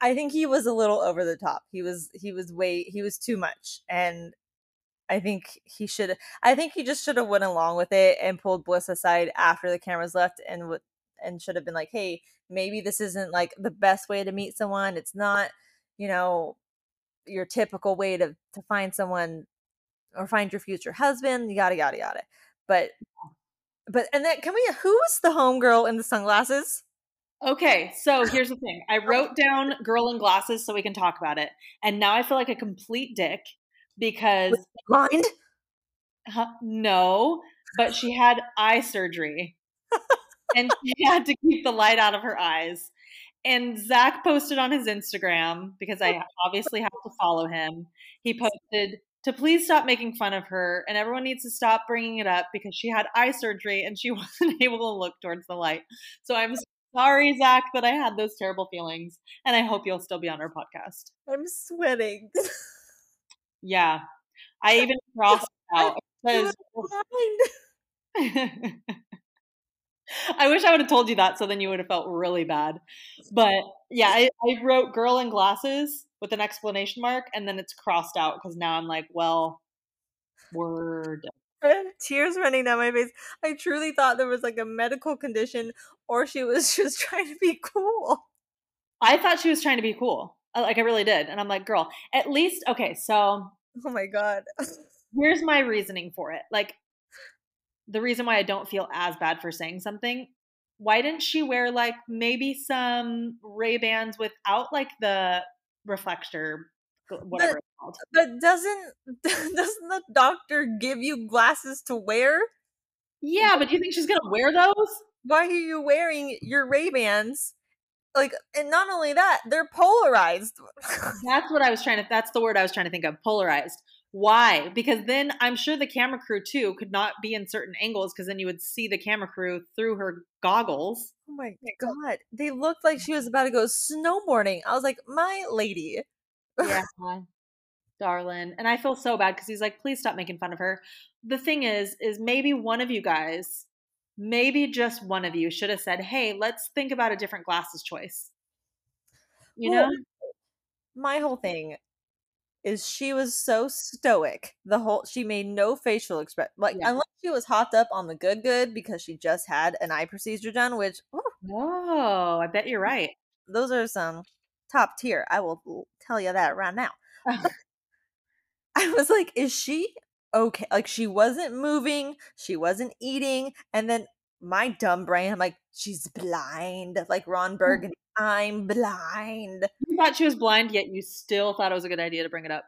I think he was a little over the top. He was he was way he was too much. And I think he should I think he just should have went along with it and pulled Bliss aside after the cameras left and w- and should have been like, "Hey, maybe this isn't like the best way to meet someone. It's not, you know, your typical way to to find someone or find your future husband, yada yada yada. But but and then can we who was the homegirl in the sunglasses? Okay, so (laughs) here's the thing. I oh. wrote down girl in glasses so we can talk about it. And now I feel like a complete dick because blind? Uh, no, but she had eye surgery. and she (laughs) had to keep the light out of her eyes. And Zach posted on his Instagram because I obviously have to follow him. He posted to please stop making fun of her and everyone needs to stop bringing it up because she had eye surgery and she (laughs) wasn't able to look towards the light. So I'm sorry, Zach, that I had those terrible feelings and I hope you'll still be on our podcast. I'm sweating. (laughs) yeah. I even crossed out because (laughs) I wish I would have told you that so then you would have felt really bad. But yeah, I, I wrote girl in glasses with an explanation mark and then it's crossed out because now I'm like, well, word. Tears running down my face. I truly thought there was like a medical condition or she was (laughs) just trying to be cool. I thought she was trying to be cool. Like I really did. And I'm like, girl, at least okay, so Oh my god. (laughs) here's my reasoning for it. Like the reason why I don't feel as bad for saying something. Why didn't she wear like maybe some Ray Bans without like the reflector, whatever but, it's called? But doesn't (laughs) doesn't the doctor give you glasses to wear? Yeah, but do you think she's gonna wear those? Why are you wearing your Ray Bans? Like, and not only that, they're polarized. (laughs) that's what I was trying to. That's the word I was trying to think of. Polarized. Why? Because then I'm sure the camera crew too could not be in certain angles because then you would see the camera crew through her goggles. Oh my god. They looked like she was about to go snowboarding. I was like, my lady. Yeah. (laughs) Darling. And I feel so bad because he's like, please stop making fun of her. The thing is, is maybe one of you guys, maybe just one of you should have said, hey, let's think about a different glasses choice. You well, know? My whole thing is she was so stoic the whole she made no facial expression like yeah. unless she was hopped up on the good good because she just had an eye procedure done which oh i bet you're right those are some top tier i will tell you that right now (laughs) (laughs) i was like is she okay like she wasn't moving she wasn't eating and then my dumb brain i'm like she's blind like ron mm. burgundy I'm blind. You thought she was blind, yet you still thought it was a good idea to bring it up.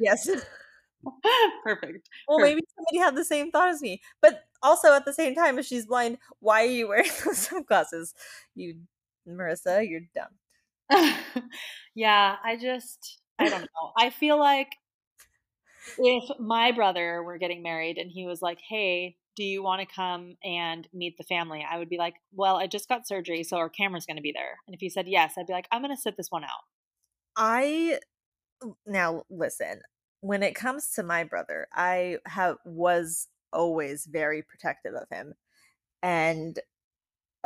yes. (laughs) Perfect. Well, Perfect. maybe somebody had the same thought as me. But also at the same time, if she's blind, why are you wearing (laughs) those sunglasses? You, Marissa, you're dumb. (laughs) yeah, I just, I don't know. I feel like if my brother were getting married and he was like, hey, do you want to come and meet the family? I would be like, well, I just got surgery, so our camera's going to be there. And if he said yes, I'd be like, I'm going to sit this one out. I now listen, when it comes to my brother, I have was always very protective of him. And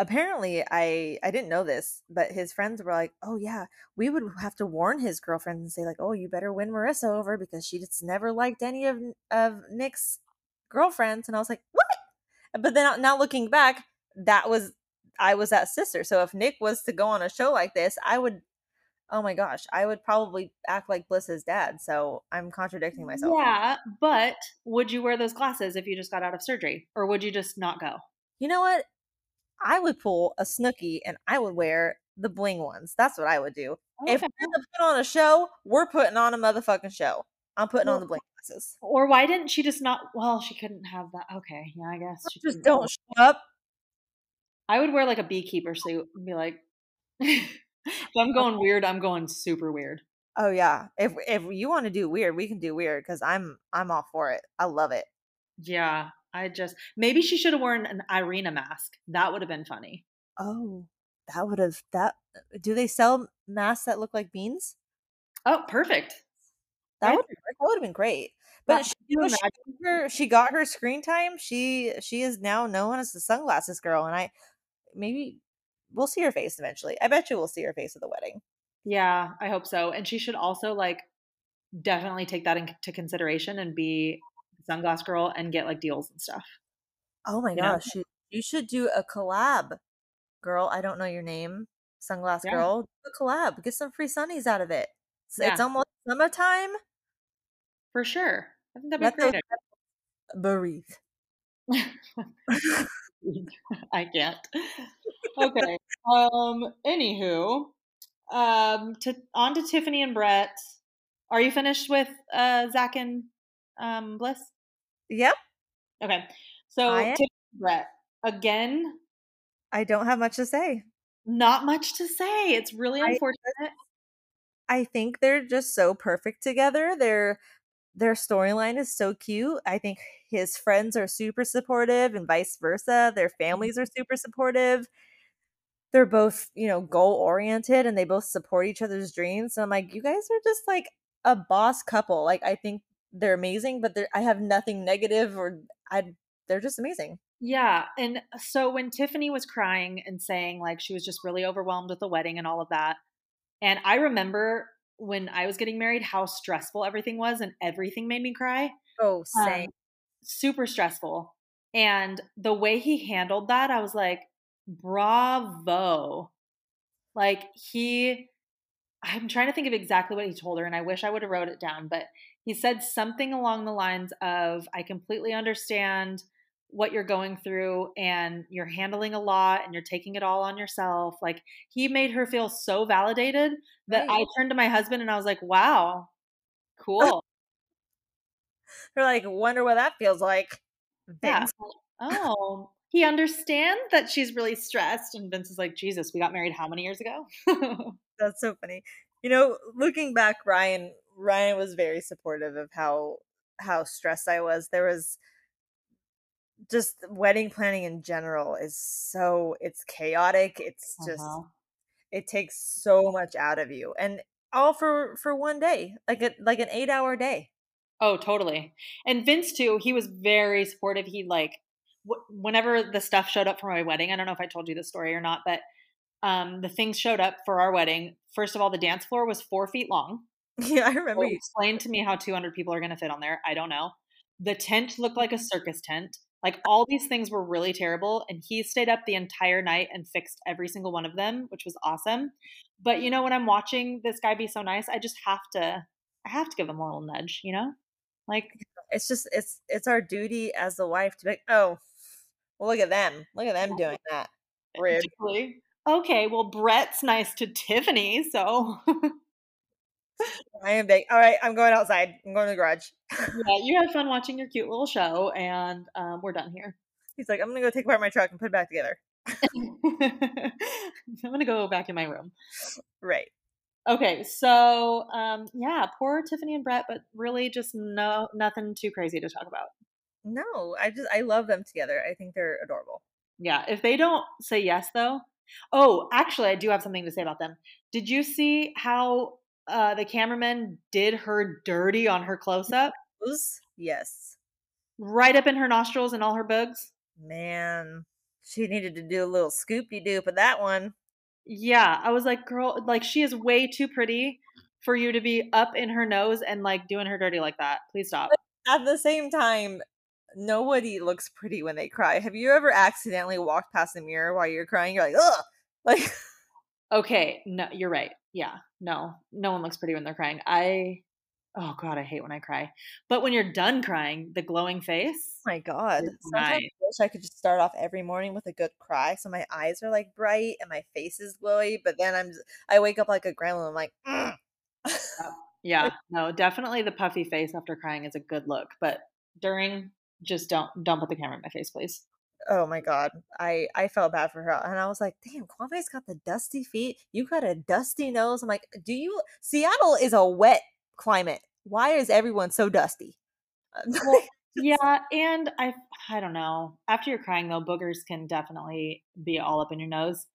apparently I I didn't know this, but his friends were like, "Oh yeah, we would have to warn his girlfriend and say like, "Oh, you better win Marissa over because she just never liked any of of Nick's girlfriends." And I was like, "What?" But then uh, now looking back, that was I was that sister. So if Nick was to go on a show like this, I would oh my gosh, I would probably act like Bliss's dad. So I'm contradicting myself. Yeah, but would you wear those glasses if you just got out of surgery? Or would you just not go? You know what? I would pull a Snooki and I would wear the bling ones. That's what I would do. Oh, okay. If we're gonna put on a show, we're putting on a motherfucking show. I'm putting well, on the bling glasses. Or why didn't she just not? Well, she couldn't have that. Okay, yeah, I guess she just don't show up. I would wear like a beekeeper suit and be like, (laughs) if I'm oh. going weird, I'm going super weird. Oh yeah, if if you want to do weird, we can do weird because I'm I'm all for it. I love it. Yeah, I just maybe she should have worn an Irina mask. That would have been funny. Oh, that would have that. Uh, do they sell masks that look like beans? Oh, perfect. That would that would have been great. But she, you know, she, her, she got her screen time. She she is now known as the sunglasses girl, and I maybe we'll see her face eventually. I bet you we'll see her face at the wedding. Yeah, I hope so. And she should also like definitely take that into consideration and be sunglass girl and get like deals and stuff. Oh my you gosh, you, you, should do a collab, girl. I don't know your name, sunglass yeah. girl. Do a collab, get some free sunnies out of it. It's, yeah. it's almost summertime. For sure, I think that'd be great. (laughs) Breathe. (laughs) I can't. Okay. Um. Anywho, um. To on to Tiffany and Brett. Are you finished with uh Zach and um Bliss? Yep. Okay. So Brett again. I don't have much to say. Not much to say. It's really unfortunate. I, I think they're just so perfect together. They're their storyline is so cute. I think his friends are super supportive and vice versa. Their mm-hmm. families are super supportive. They're both, you know, goal oriented and they both support each other's dreams. So I'm like, you guys are just like a boss couple. Like I think they're amazing, but they're, I have nothing negative or I they're just amazing. Yeah. And so when Tiffany was crying and saying like she was just really overwhelmed with the wedding and all of that, and I remember when I was getting married how stressful everything was and everything made me cry. Oh, same. Um, super stressful. And the way he handled that, I was like, bravo. Like he I'm trying to think of exactly what he told her and I wish I would have wrote it down, but he said something along the lines of I completely understand what you're going through and you're handling a lot and you're taking it all on yourself. Like he made her feel so validated that right. I turned to my husband and I was like, wow, cool. (laughs) They're like, wonder what that feels like. Yeah. Oh, he understands that she's really stressed. And Vince is like, Jesus, we got married how many years ago? (laughs) That's so funny. You know, looking back, Ryan Ryan was very supportive of how how stressed I was. There was just wedding planning in general is so it's chaotic it's just uh-huh. it takes so much out of you and all for for one day like a like an eight hour day oh totally and vince too he was very supportive he like w- whenever the stuff showed up for my wedding i don't know if i told you the story or not but um the things showed up for our wedding first of all the dance floor was four feet long yeah i remember you explained to me how 200 people are going to fit on there i don't know the tent looked like a mm-hmm. circus tent like all these things were really terrible. And he stayed up the entire night and fixed every single one of them, which was awesome. But you know, when I'm watching this guy be so nice, I just have to I have to give him a little nudge, you know? Like it's just it's it's our duty as the wife to be oh well look at them. Look at them doing that. (laughs) Rude. Okay, well Brett's nice to Tiffany, so (laughs) I am big. All right, I'm going outside. I'm going to the garage. yeah, (laughs) you had fun watching your cute little show, and um, we're done here. He's like, I'm gonna go take apart my truck and put it back together. (laughs) I'm gonna go back in my room. Right. Okay, so um, yeah, poor Tiffany and Brett, but really just no nothing too crazy to talk about. No, I just I love them together. I think they're adorable. Yeah, if they don't say yes though. Oh, actually, I do have something to say about them. Did you see how uh, the cameraman did her dirty on her close up. Yes. Right up in her nostrils and all her bugs. Man. She needed to do a little scoopy doop of that one. Yeah, I was like, girl, like she is way too pretty for you to be up in her nose and like doing her dirty like that. Please stop. At the same time, nobody looks pretty when they cry. Have you ever accidentally walked past the mirror while you're crying? You're like, ugh. (laughs) Like Okay, no, you're right. Yeah, no, no one looks pretty when they're crying. I, oh god, I hate when I cry. But when you're done crying, the glowing face. Oh my god. Sometimes nice. I wish I could just start off every morning with a good cry, so my eyes are like bright and my face is glowy. But then I'm, I wake up like a gremlin. I'm like, "Mm." (laughs) Yeah, no, definitely the puffy face after crying is a good look. But during, just don't don't put the camera in my face, please. Oh my god, I I felt bad for her, and I was like, damn, Kwame's got the dusty feet. You got a dusty nose. I'm like, do you? Seattle is a wet climate. Why is everyone so dusty? (laughs) Well, yeah, and I I don't know. After you're crying though, boogers can definitely be all up in your nose.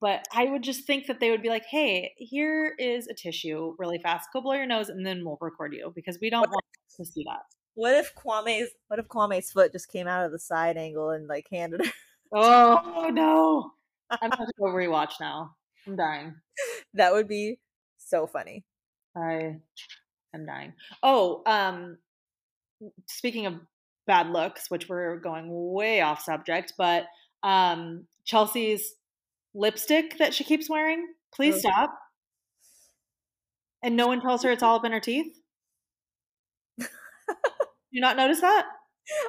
But I would just think that they would be like, "Hey, here is a tissue, really fast. Go blow your nose, and then we'll record you because we don't want to see that." What if Kwame's what if Kwame's foot just came out of the side angle and like handed her? (laughs) Oh no! (laughs) I'm going to go rewatch now. I'm dying. that would be so funny. I am dying. Oh, um, speaking of bad looks, which we're going way off subject, but um, Chelsea's lipstick that she keeps wearing, please Ugh. stop. And no one tells her it's all up in her teeth. You not notice that?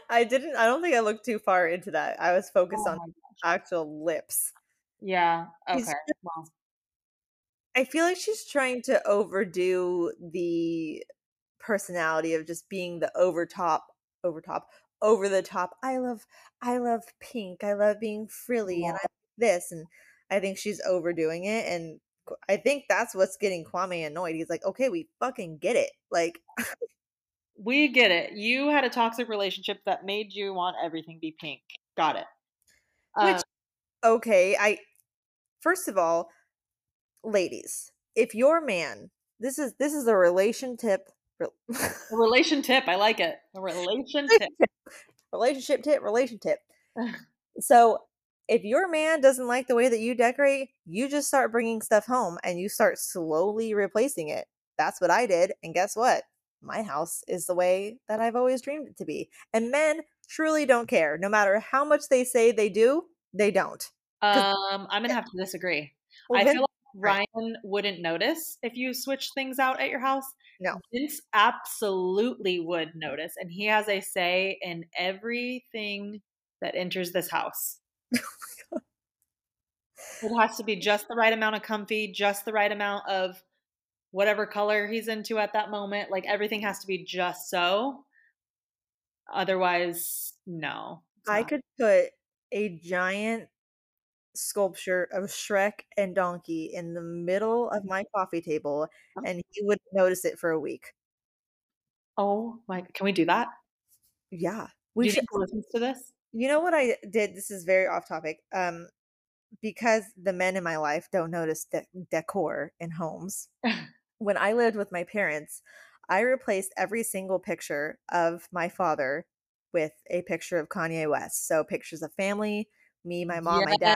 I didn't. I don't think I looked too far into that. I was oh focused Oh on actual lips. Yeah. Okay. Well, I feel like she's trying to overdo the personality of just being the over top, over top, over the top. I love, I love pink. I love being frilly, and I Yeah. this, and I think she's overdoing it. And I think that's what's getting Kwame annoyed. He's like, okay, we fucking get it. Like, (laughs) we get it. You had a toxic relationship that made you want everything be pink. Got it. Which- Um, okay, I first of all, ladies, if your man, this is this is a relation tip. a relation tip. I like it. A relation tip. relationship tip, relation tip. So, if your man doesn't like the way that you decorate, you just start bringing stuff home and you start slowly replacing it. That's what I did. And guess what? My house is the way that I've always dreamed it to be. And men truly don't care. No matter how much they say they do, they don't. Um, I'm gonna have to disagree. Well, I Vince- feel like Ryan wouldn't notice if you switch things out at your house. No. Vince absolutely would notice, and he has a say in everything that enters this house. (laughs) it has to be just the right amount of comfy, just the right amount of whatever color he's into at that moment. Like everything has to be just so. Otherwise, no. I could put a giant sculpture of Shrek and Donkey in the middle of my coffee table and he would notice it for a week. Oh my! Can we do that? Yeah. We should he to this? You know what I did? This is very off topic. Um, because the men in my life don't notice de- decor in homes. (laughs) when I lived with my parents, I replaced every single picture of my father with a picture of Kanye West. So pictures of family, me, my mom, my dad,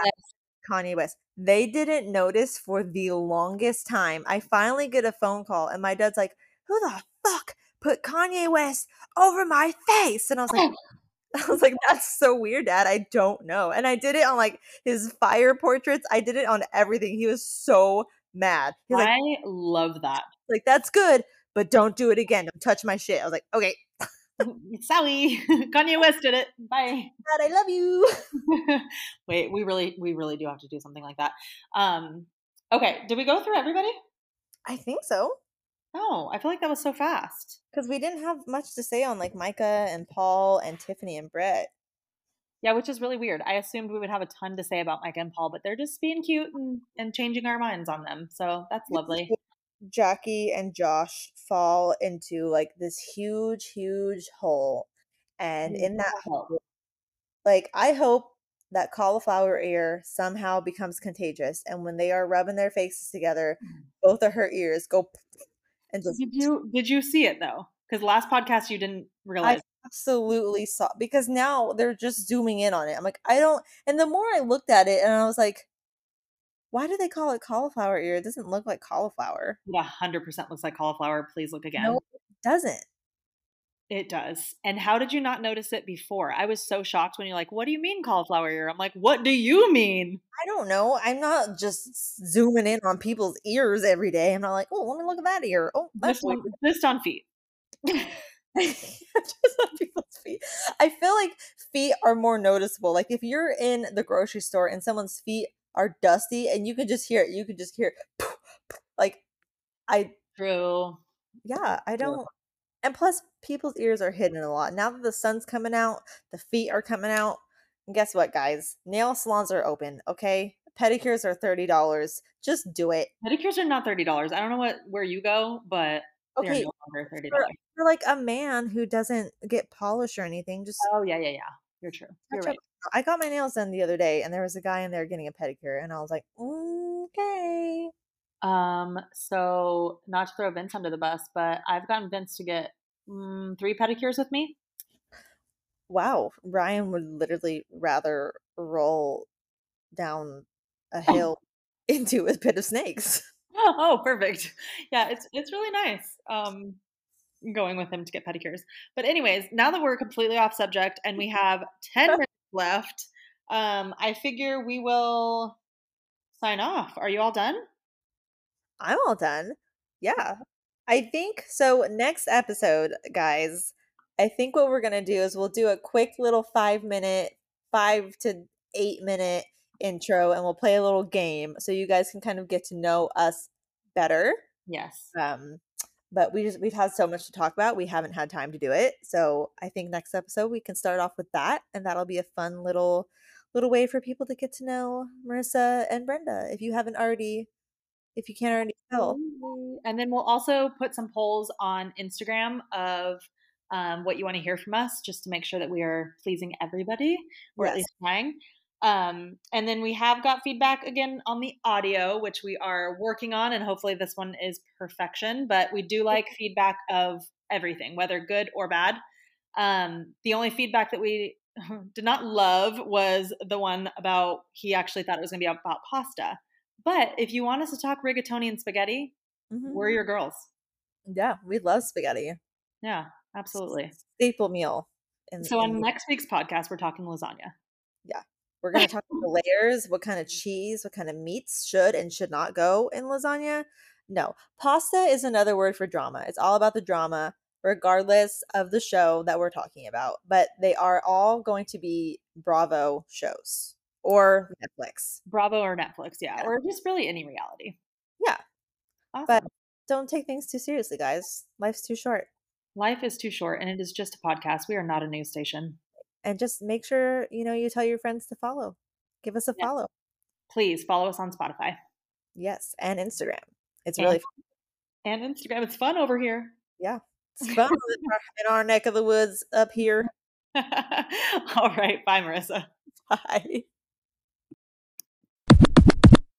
Kanye West. They didn't notice for the longest time. I finally get a phone call, and my dad's like, "Who the fuck put Kanye West over my face?" And I was like, (laughs) (laughs) I was like, that's so weird, Dad. I don't know. And I did it on like his fire portraits. I did it on everything. He was so mad. He's like, I love that. like, that's good, but don't do it again. Don't touch my shit. I was like, okay, (laughs) Sally, (laughs) Kanye West did it. Bye. (laughs) I love you. Wait, we really, we really do have to do something like that. Um, okay, did we go through everybody? I think so. Oh, I feel like that was so fast. Because we didn't have much to say on like Micah and Paul and Tiffany and Brett. Yeah, which is really weird. I assumed we would have a ton to say about Micah and Paul, but they're just being cute and, and changing our minds on them. So that's lovely. Jackie and Josh fall into like this huge, huge hole. And in that hole, like I hope that cauliflower ear somehow becomes contagious. And when they are rubbing their faces together, hmm. both of her ears go (laughs) and just Did you did you see it though? Because last podcast you didn't realize. Absolutely saw because now they're just zooming in on it. I'm like, I don't. And the more I looked at it, and I was like, why do they call it cauliflower ear? It doesn't look like cauliflower. It 100% looks like cauliflower. Please look again. No, it doesn't. It does. And how did you not notice it before? I was so shocked when you're like, "What do you mean cauliflower ear?" I'm like, "What do you mean?" I don't know. I'm not just zooming in on people's ears every day. I'm not like, "Oh, let me look at that ear." Oh, that's Just just on feet. (laughs) (laughs) just on people's feet. I feel like feet are more noticeable. Like if you're in the grocery store and someone's feet are dusty and you can just hear it, you can just hear it. Like I True. yeah, I don't and plus people's ears are hidden a lot. Now that the sun's coming out, the feet are coming out. And guess what, guys? Nail salons are open, okay? Pedicures are $30. Just do it. Pedicures are not thirty dollars. I don't know what where you go, but Okay, no longer thirty for, dollars. for like a man who doesn't get polish or anything, just Oh yeah, yeah, yeah. You're true. You're touch up. right. I got my nails done the other day and there was a guy in there getting a pedicure and I was like, okay. Um, so not to throw Vince under the bus, but I've gotten Vince to get mm, three pedicures with me. Wow. Ryan would literally rather roll down a (laughs) hill (laughs) into a pit of snakes. Oh, perfect. Yeah, it's it's really nice. Um, going with him to get pedicures. But anyways, now that we're completely off subject and we have ten (laughs) minutes left, um, I figure we will sign off. Are you all done? I'm all done. Yeah. I think so. Next episode, guys, I think what we're going to do is we'll do a quick little five minute, five to eight minute intro and we'll play a little game so you guys can kind of get to know us better. Yes. Um, but we just we've had so much to talk about. We haven't had time to do it. So I think next episode we can start off with that and that'll be a fun little little way for people to get to know Marissa and Brenda if you haven't already if you can't already tell. And then we'll also put some polls on Instagram of um, what you want to hear from us, just to make sure that we are pleasing everybody, or at least trying. Um, and then we have got feedback again on the audio, which we are working on, and hopefully this one is perfection. But we do like feedback of everything, whether good or bad. Um, the only feedback that we (laughs) did not love was the one about he actually thought it was going to be about pasta. But if you want us to talk rigatoni and spaghetti, Mhm. we're your girls. Yeah, we love spaghetti. Yeah, absolutely. Staple meal. In, So in on the- next week's podcast, we're talking lasagna. We're going (laughs) to talk about the layers, what kind of cheese, what kind of meats should and should not go in lasagna. No, pasta is another word for drama. It's all about the drama, regardless of the show that we're talking about. But they are all going to be Bravo shows or Netflix. Bravo or Netflix, yeah, Yeah. or just really any reality. Yeah. Awesome. But don't take things too seriously, guys. Life's too short. Life is too short, and it is just a podcast. We are not a news station. And just make sure, you know, you tell your friends to follow. Give us a follow. Please follow us on Spotify Yes, and Instagram. It's And- really and Instagram. It's fun over here. Yeah. It's fun (laughs) in our, in our neck of the woods up here. (laughs) All right, bye, Marissa. (laughs) Bye.